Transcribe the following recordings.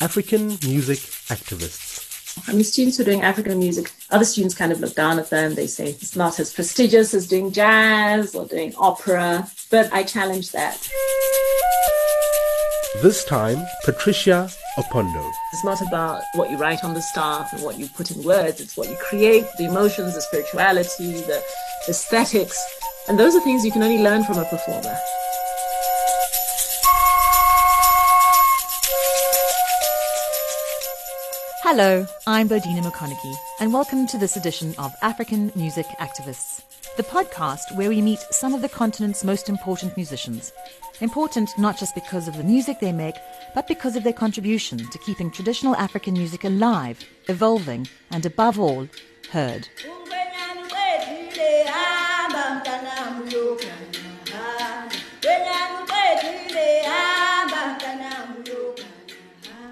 African music activists. I mean, students who are doing African music, other students kind of look down at them. They say it's not as prestigious as doing jazz or doing opera, but I challenge that. This time, Patricia Opondo. It's not about what you write on the staff and what you put in words, it's what you create, the emotions, the spirituality, the aesthetics. And those are things you can only learn from a performer. Hello, I'm Bodina McConaughey, and welcome to this edition of African Music Activists, the podcast where we meet some of the continent's most important musicians. Important not just because of the music they make, but because of their contribution to keeping traditional African music alive, evolving, and above all, heard.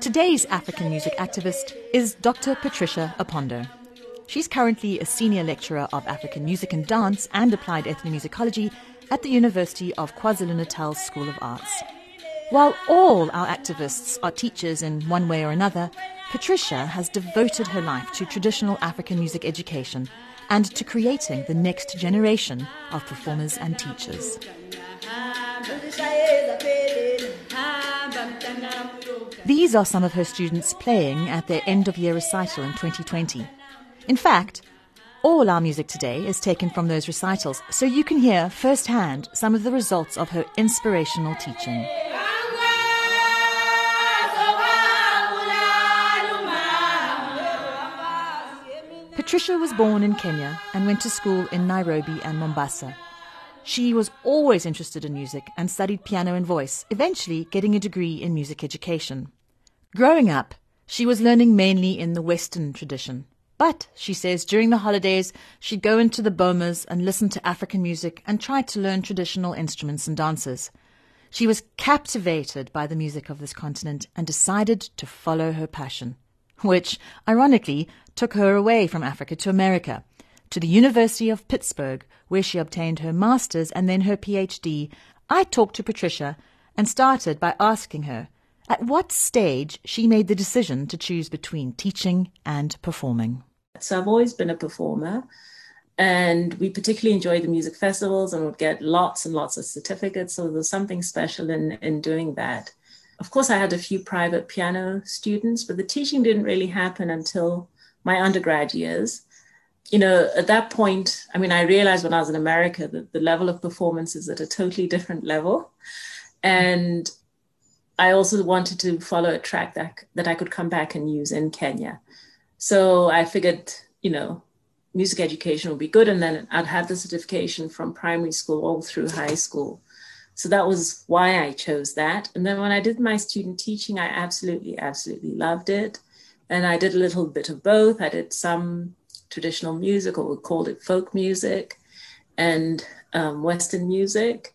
Today's African music activist is Dr. Patricia Opondo. She's currently a senior lecturer of African music and dance and applied ethnomusicology at the University of KwaZulu Natal School of Arts. While all our activists are teachers in one way or another, Patricia has devoted her life to traditional African music education and to creating the next generation of performers and teachers. These are some of her students playing at their end of year recital in 2020. In fact, all our music today is taken from those recitals, so you can hear firsthand some of the results of her inspirational teaching. Patricia was born in Kenya and went to school in Nairobi and Mombasa. She was always interested in music and studied piano and voice, eventually getting a degree in music education. Growing up, she was learning mainly in the Western tradition. But, she says, during the holidays, she'd go into the bomas and listen to African music and try to learn traditional instruments and dances. She was captivated by the music of this continent and decided to follow her passion, which, ironically, took her away from Africa to America to the University of Pittsburgh, where she obtained her master's and then her PhD, I talked to Patricia and started by asking her at what stage she made the decision to choose between teaching and performing. So I've always been a performer, and we particularly enjoyed the music festivals and would get lots and lots of certificates. So there's something special in, in doing that. Of course, I had a few private piano students, but the teaching didn't really happen until my undergrad years you know, at that point, I mean, I realized when I was in America that the level of performance is at a totally different level. And I also wanted to follow a track that, that I could come back and use in Kenya. So I figured, you know, music education would be good. And then I'd have the certification from primary school all through high school. So that was why I chose that. And then when I did my student teaching, I absolutely, absolutely loved it. And I did a little bit of both. I did some traditional music, or we called it folk music, and um, Western music.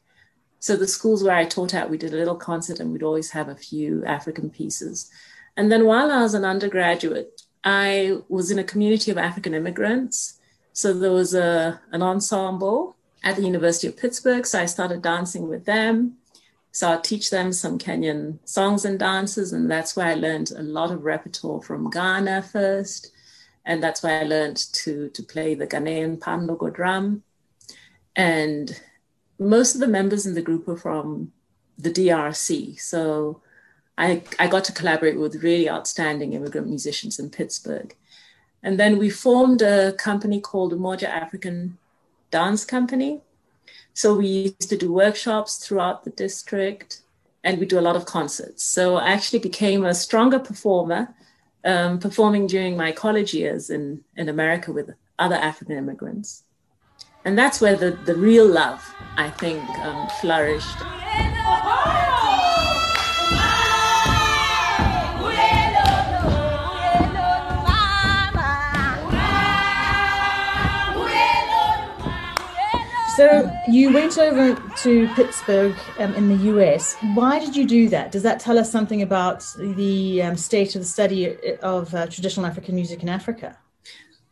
So the schools where I taught at, we did a little concert, and we'd always have a few African pieces. And then while I was an undergraduate, I was in a community of African immigrants. So there was a, an ensemble at the University of Pittsburgh. So I started dancing with them. So I'll teach them some Kenyan songs and dances. And that's where I learned a lot of repertoire from Ghana first and that's why I learned to to play the Ghanaian pandogo drum. And most of the members in the group are from the DRC, so I I got to collaborate with really outstanding immigrant musicians in Pittsburgh. And then we formed a company called the Umoja African Dance Company. So we used to do workshops throughout the district and we do a lot of concerts. So I actually became a stronger performer um, performing during my college years in, in America with other African immigrants. And that's where the, the real love, I think, um, flourished. So you went over to Pittsburgh um, in the US. Why did you do that? Does that tell us something about the um, state of the study of uh, traditional African music in Africa?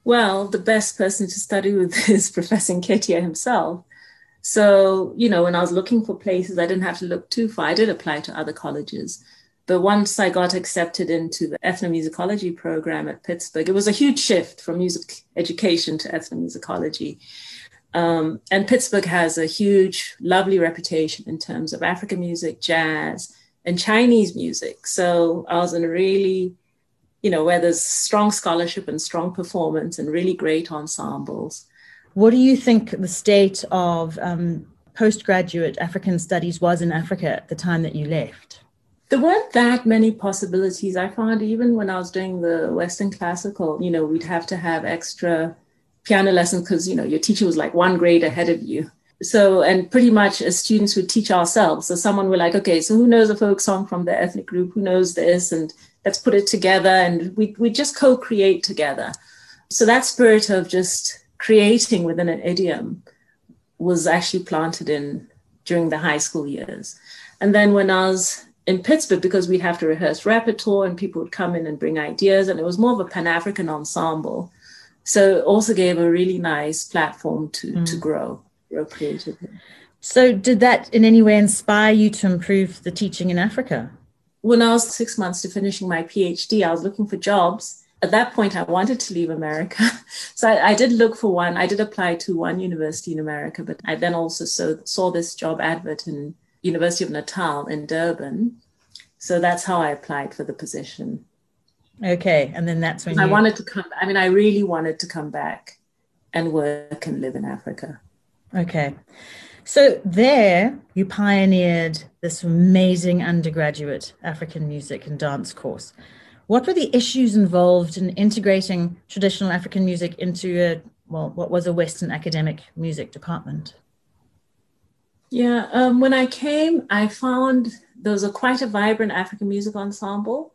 Well, the best person to study with is Professor Nketia himself. So, you know, when I was looking for places, I didn't have to look too far. I did apply to other colleges. But once I got accepted into the ethnomusicology program at Pittsburgh, it was a huge shift from music education to ethnomusicology. Um, and Pittsburgh has a huge, lovely reputation in terms of African music, jazz, and Chinese music. So I was in a really, you know, where there's strong scholarship and strong performance and really great ensembles. What do you think the state of um, postgraduate African studies was in Africa at the time that you left? There weren't that many possibilities. I found even when I was doing the Western classical, you know, we'd have to have extra piano lessons because you know your teacher was like one grade ahead of you so and pretty much as students would teach ourselves so someone were like okay so who knows a folk song from the ethnic group who knows this and let's put it together and we, we just co-create together. So that spirit of just creating within an idiom was actually planted in during the high school years. And then when i was in pittsburgh because we'd have to rehearse repertoire and people would come in and bring ideas and it was more of a pan-african ensemble. So it also gave a really nice platform to mm. to grow grow creatively. So did that in any way inspire you to improve the teaching in africa when i was six months to finishing my phd i was looking for jobs. At that point i wanted to leave america. So I, I did look for one. I did apply to one university in america but i then also saw, saw this job advert in university of natal in durban. So that's how i applied for the position. Okay, and then that's when I you... wanted to come. I mean, I really wanted to come back and work and live in Africa. Okay, so there you pioneered this amazing undergraduate African music and dance course. What were the issues involved in integrating traditional African music into a well, what was a Western academic music department? Yeah, um, when I came, I found there was a quite a vibrant African music ensemble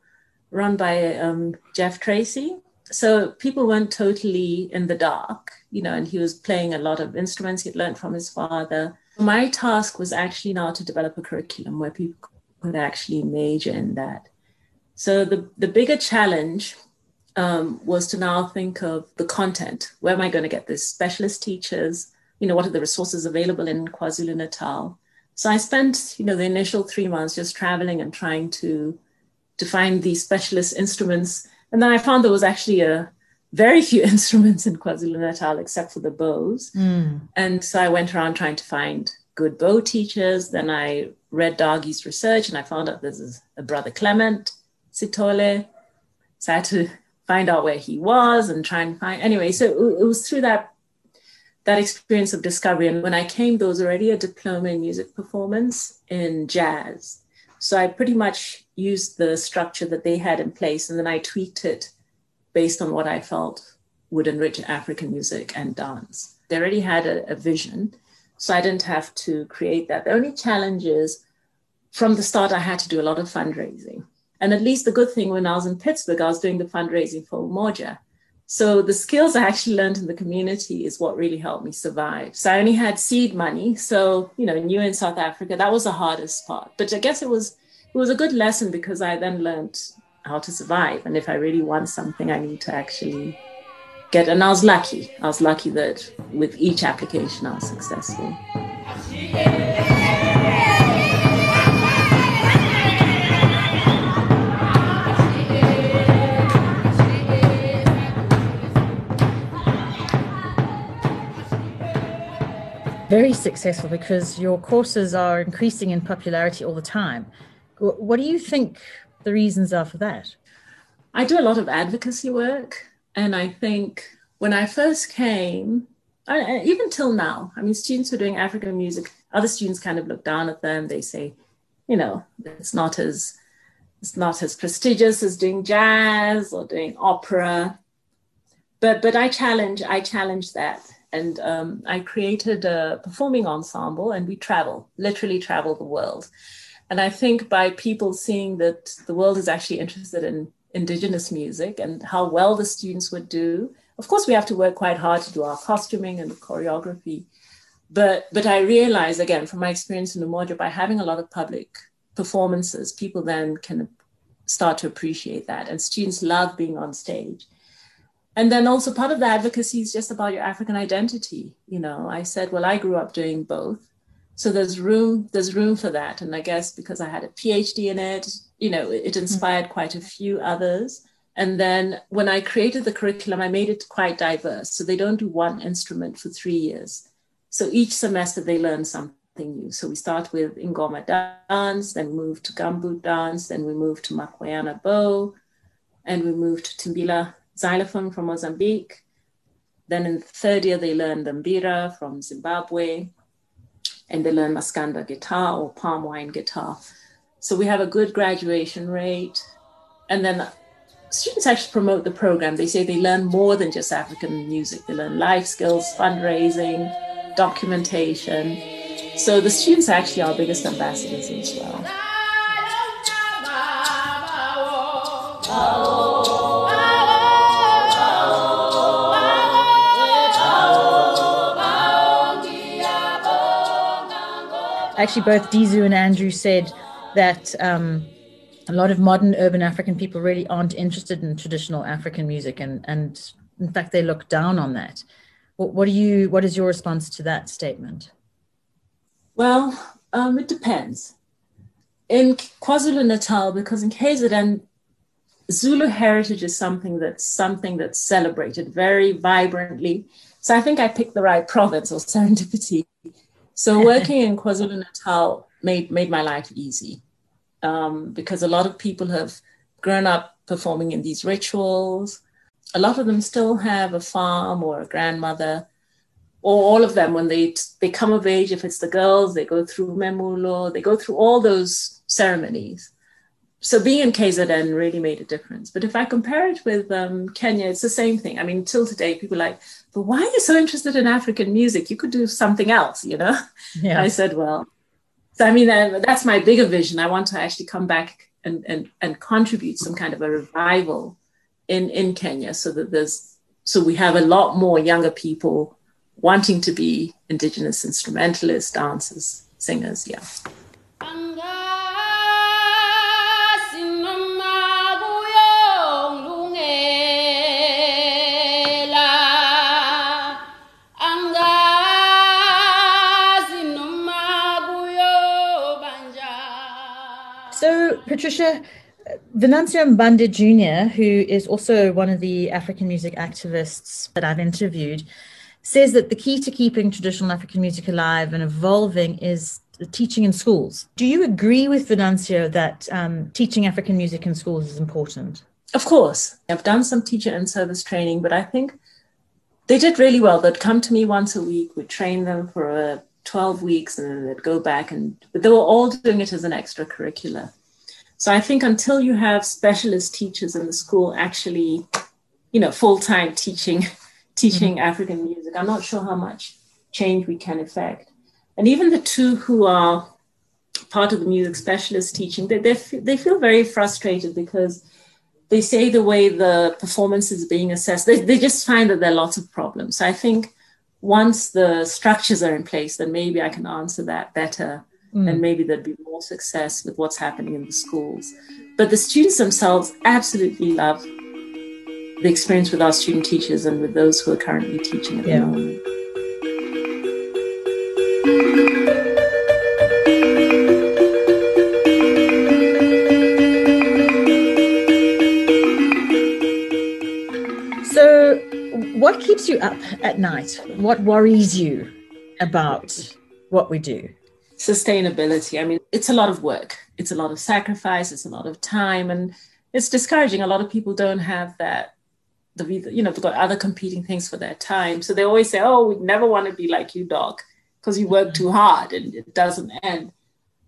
run by um, Jeff Tracy. So people weren't totally in the dark, you know, and he was playing a lot of instruments he'd learned from his father. My task was actually now to develop a curriculum where people could actually major in that. So the, the bigger challenge um, was to now think of the content. Where am I going to get this? Specialist teachers, you know, what are the resources available in KwaZulu Natal? So I spent, you know, the initial three months just traveling and trying to to find these specialist instruments. And then I found there was actually a very few instruments in KwaZulu Natal except for the bows. Mm. And so I went around trying to find good bow teachers. Then I read Dargie's research and I found out there's a brother Clement Sithole. So I had to find out where he was and try and find anyway. So it was through that that experience of discovery. And when I came, there was already a diploma in music performance in jazz. So I pretty much used the structure that they had in place and then I tweaked it based on what I felt would enrich African music and dance. They already had a, a vision, so I didn't have to create that. The only challenge is from the start, I had to do a lot of fundraising. And at least the good thing when I was in Pittsburgh, I was doing the fundraising for Umoja. So the skills I actually learned in the community is what really helped me survive. So I only had seed money. So, you know, new in South Africa, that was the hardest part. But I guess it was it was a good lesson because I then learned how to survive. And if I really want something, I need to actually get and I was lucky. I was lucky that with each application I was successful. very successful because your courses are increasing in popularity all the time. What do you think the reasons are for that? I do a lot of advocacy work. And I think when I first came, I, even till now, I mean, students who are doing African music, other students kind of look down at them. They say, you know, it's not as it's not as prestigious as doing jazz or doing opera. But but I challenge I challenge that and um, I created a performing ensemble, and we travel, literally travel the world. And I think by people seeing that the world is actually interested in indigenous music and how well the students would do, of course, we have to work quite hard to do our costuming and the choreography. But but I realize again from my experience in Umoja, by having a lot of public performances, people then can start to appreciate that, and students love being on stage. And then also part of the advocacy is just about your african identity you know. I said well i grew up doing both so there's room there's room for that and i guess because i had a phd in it you know, it mm-hmm. inspired quite a few others. And then when I created the curriculum, I made it quite diverse. So they don't do one instrument for three years. So each semester they learn something new. So we start with Ingoma dance, then move to Gumboot dance, then we move to Makhweyana bow, and we move to Timbila xylophone from Mozambique. Then in the third year, they learn the mbira from Zimbabwe, and they learn Maskanda guitar or palm wine guitar. So we have a good graduation rate. And then students actually promote the program. They say they learn more than just African music. They learn life skills, fundraising, documentation. So the students are actually our biggest ambassadors as well. Actually, both Dizu and Andrew said that um, a lot of modern urban African people really aren't interested in traditional African music, and and in fact, they look down on that. What, what do you? What is your response to that statement? Well, um, it depends. In KwaZulu Natal, because in KZN, Zulu heritage is something that's something that's celebrated very vibrantly. So I think I picked the right province or serendipity. So working in KwaZulu Natal made made my life easy um, because a lot of people have grown up performing in these rituals. A lot of them still have a farm or a grandmother or all of them when they they come of age if it's the girls they go through memulo they go through all those ceremonies so being in KZN really made a difference. But if I compare it with um, Kenya, it's the same thing. I mean, till today, people are like, but why are you so interested in African music? You could do something else, you know? Yeah. I said, well, so I mean, that's my bigger vision. I want to actually come back and, and, and contribute some kind of a revival in, in Kenya so that there's, so we have a lot more younger people wanting to be indigenous instrumentalists, dancers, singers. Yeah. So, Patricia, Venancio Mbande Jr., who is also one of the African music activists that I've interviewed, says that the key to keeping traditional African music alive and evolving is teaching in schools. Do you agree with Venancio that um, teaching African music in schools is important? Of course. I've done some teacher and service training, but I think they did really well. They'd come to me once a week, we'd train them for uh, 12 weeks, and then they'd go back. And but they were all doing it as an extracurricular. So I think until you have specialist teachers in the school actually, you know, full time teaching teaching mm-hmm. African music. I'm not sure how much change we can effect. And even the two who are part of the music specialist teaching, they, they, they feel very frustrated because they say the way the performance is being assessed, they, they just find that there are lots of problems. So I think once the structures are in place, then maybe I can answer that better. Mm. And maybe there'd be more success with what's happening in the schools. But the students themselves absolutely love the experience with our student teachers and with those who are currently teaching at yeah. the moment. What keeps you up at night? What worries you about what we do? Sustainability. I mean, it's a lot of work, it's a lot of sacrifice, it's a lot of time, and it's discouraging. A lot of people don't have that the you know they've got other competing things for their time so they always say oh we never want to be like you doc because you work too hard and it doesn't end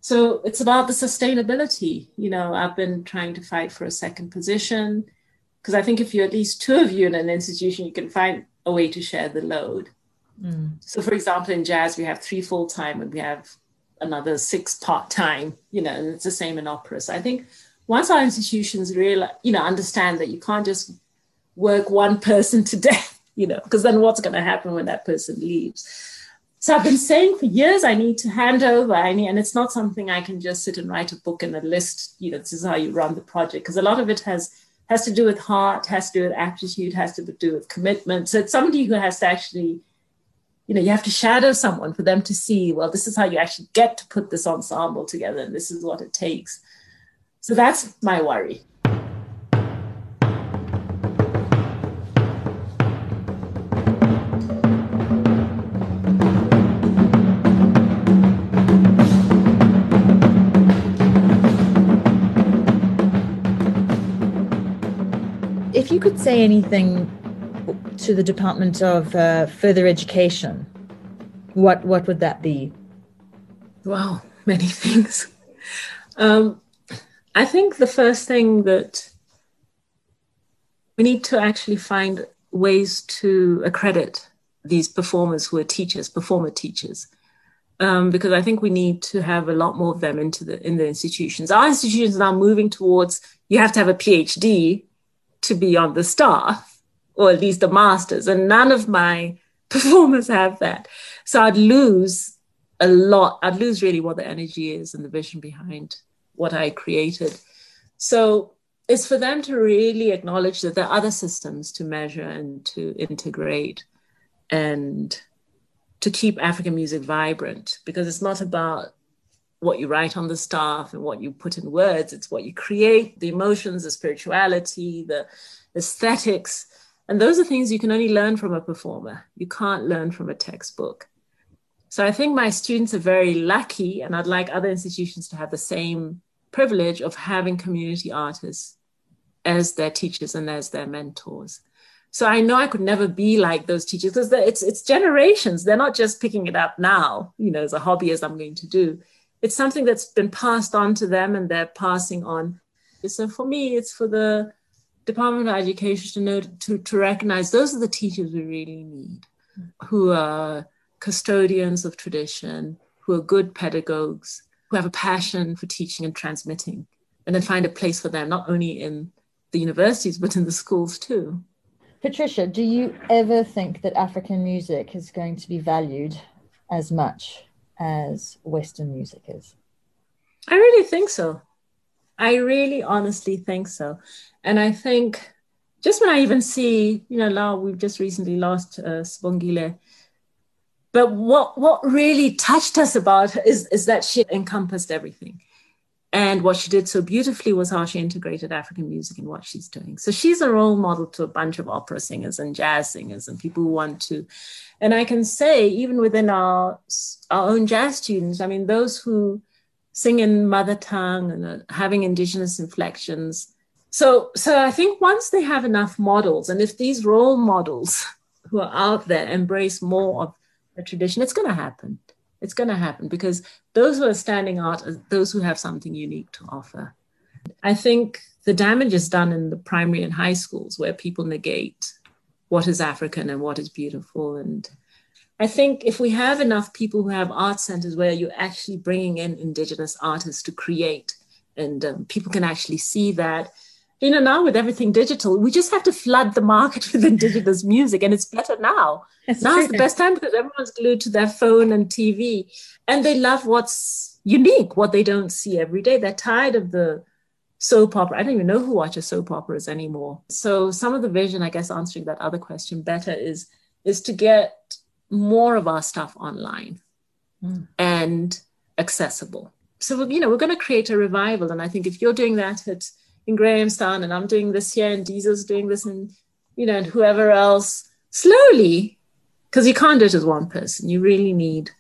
so it's about the sustainability you know i've been trying to fight for a second position because i think if you're at least two of you in an institution you can find a way to share the load mm. so for example in jazz we have three full-time and we have another six part-time you know and it's the same in opera so i think once our institutions really you know understand that you can't just work one person to death, you know, because then what's going to happen when that person leaves? So I've been saying for years I need to hand over. I need, and it's not something I can just sit and write a book and a list. You know, this is how you run the project because a lot of it has has to do with heart, has to do with aptitude, has to do with commitment. So it's somebody who has to actually, you know, you have to shadow someone for them to see. Well, this is how you actually get to put this ensemble together, and this is what it takes. So that's my worry. If you could say anything to the Department of uh, Further Education, what what would that be? Wow, many things. Um, I think the first thing that we need to actually find ways to accredit these performers who are teachers, performer teachers, um, because I think we need to have a lot more of them into the in the institutions. Our institutions are now moving towards you have to have a PhD to be on the staff, or at least the master's, and none of my performers have that. So I'd lose a lot. I'd lose really what the energy is and the vision behind what I created. So it's for them to really acknowledge that there are other systems to measure and to integrate and to keep African music vibrant because it's not about what you write on the staff and what you put in words, it's what you create, the emotions, the spirituality, the aesthetics. And those are things you can only learn from a performer. You can't learn from a textbook. So I think my students are very lucky, and I'd like other institutions to have the same privilege of having community artists as their teachers and as their mentors. So I know I could never be like those teachers because it's it's generations. They're not just picking it up now, you know, as a hobby as I'm going to do. It's something that's been passed on to them and they're passing on. So for me, it's for the Department of Education to know to, to recognize those are the teachers we really need, who are custodians of tradition, who are good pedagogues, who have a passion for teaching and transmitting, and then find a place for them, not only in the universities, but in the schools too. Patricia, do you ever think that African music is going to be valued as much as Western music is? I really think so. I really honestly think so. And I think just when I even see, you know, now we've just recently lost uh, Sibongile but what what really touched us about is, is that she encompassed everything. And what she did so beautifully was how she integrated African music in what she's doing. So she's a role model to a bunch of opera singers and jazz singers and people who want to. And I can say, even within our, our own jazz students, I mean, those who sing in mother tongue and having indigenous inflections. So, so I think once they have enough models, and if these role models who are out there embrace more of the tradition, it's going to happen. It's going to happen because those who are standing out are those who have something unique to offer. I think the damage is done in the primary and high schools where people negate what is African and what is beautiful. And I think if we have enough people who have art centers where you're actually bringing in indigenous artists to create, and um, people can actually see that you know, now with everything digital, we just have to flood the market with indigenous music, and it's better now. That's Now's true. the best time because everyone's glued to their phone and TV, and they love what's unique, what they don't see every day. They're tired of the soap opera. I don't even know who watches soap operas anymore. So some of the vision, I guess, answering that other question better is is to get more of our stuff online mm. and accessible. So you know, we're going to create a revival, and I think if you're doing that at in Grahamstown and I'm doing this here and Dizu's doing this and you know and whoever else slowly because you can't do it as one person. You really need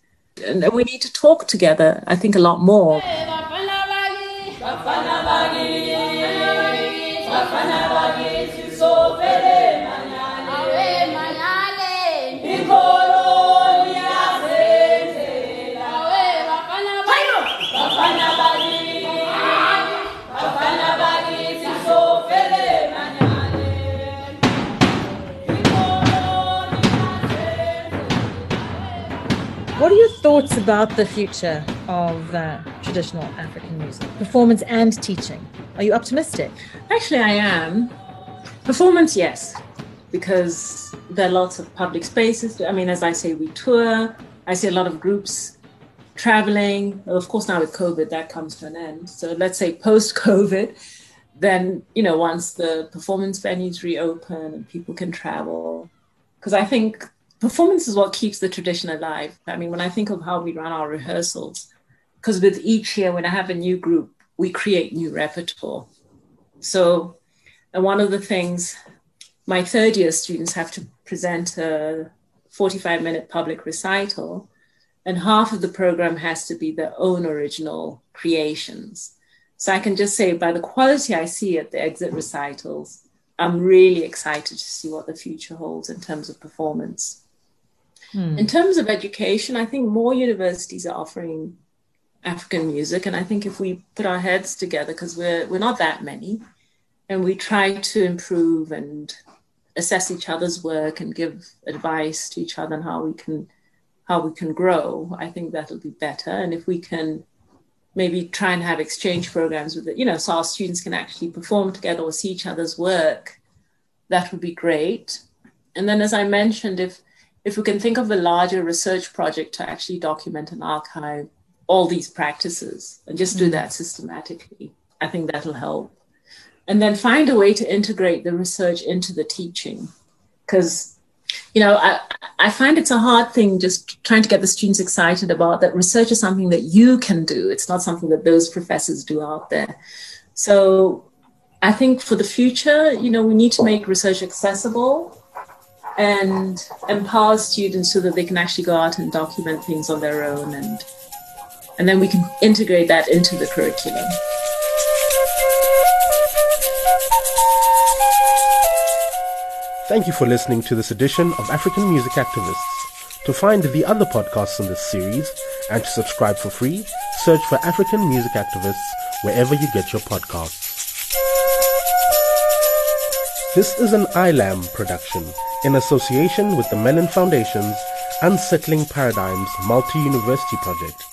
and we need to talk together I think a lot more What are your thoughts about the future of uh, traditional African music, performance and teaching? Are you optimistic? Actually, I am. Performance, yes, because there are lots of public spaces. I mean, as I say, we tour. I see a lot of groups traveling. Of course, now with COVID, that comes to an end. So let's say post COVID, then, you know, once the performance venues reopen and people can travel, because I think performance is what keeps the tradition alive. I mean, when I think of how we run our rehearsals, because with each year, when I have a new group we create new repertoire. So, and one of the things my third year students have to present a 45 minute public recital, and half of the program has to be their own original creations. So I can just say, by the quality I see at the exit recitals, I'm really excited to see what the future holds in terms of performance. Hmm. In terms of education, I think more universities are offering African music, and I think if we put our heads together, because we're we're not that many, and we try to improve and assess each other's work and give advice to each other on how we can how we can grow, I think that'll be better. And if we can maybe try and have exchange programs with it, you know, so our students can actually perform together or see each other's work, that would be great. And then, as I mentioned, if if we can think of a larger research project to actually document and archive all these practices and just do mm. that systematically, I think that'll help. And then find a way to integrate the research into the teaching. Because you know, I, I find it's a hard thing just trying to get the students excited about that research is something that you can do. It's not something that those professors do out there. So I think for the future, you know, we need to make research accessible and empower students so that they can actually go out and document things on their own and and then we can integrate that into the curriculum. Thank you for listening to this edition of African Music Activists. To find the other podcasts in this series and to subscribe for free, search for African Music Activists wherever you get your podcasts. This is an ILAM production in association with the Mellon Foundation's Unsettling Paradigms Multi-University Project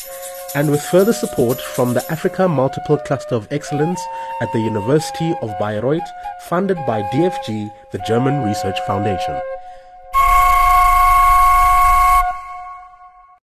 and with further support from the Africa Multiple Cluster of Excellence at the University of Bayreuth, funded by DFG, the German Research Foundation.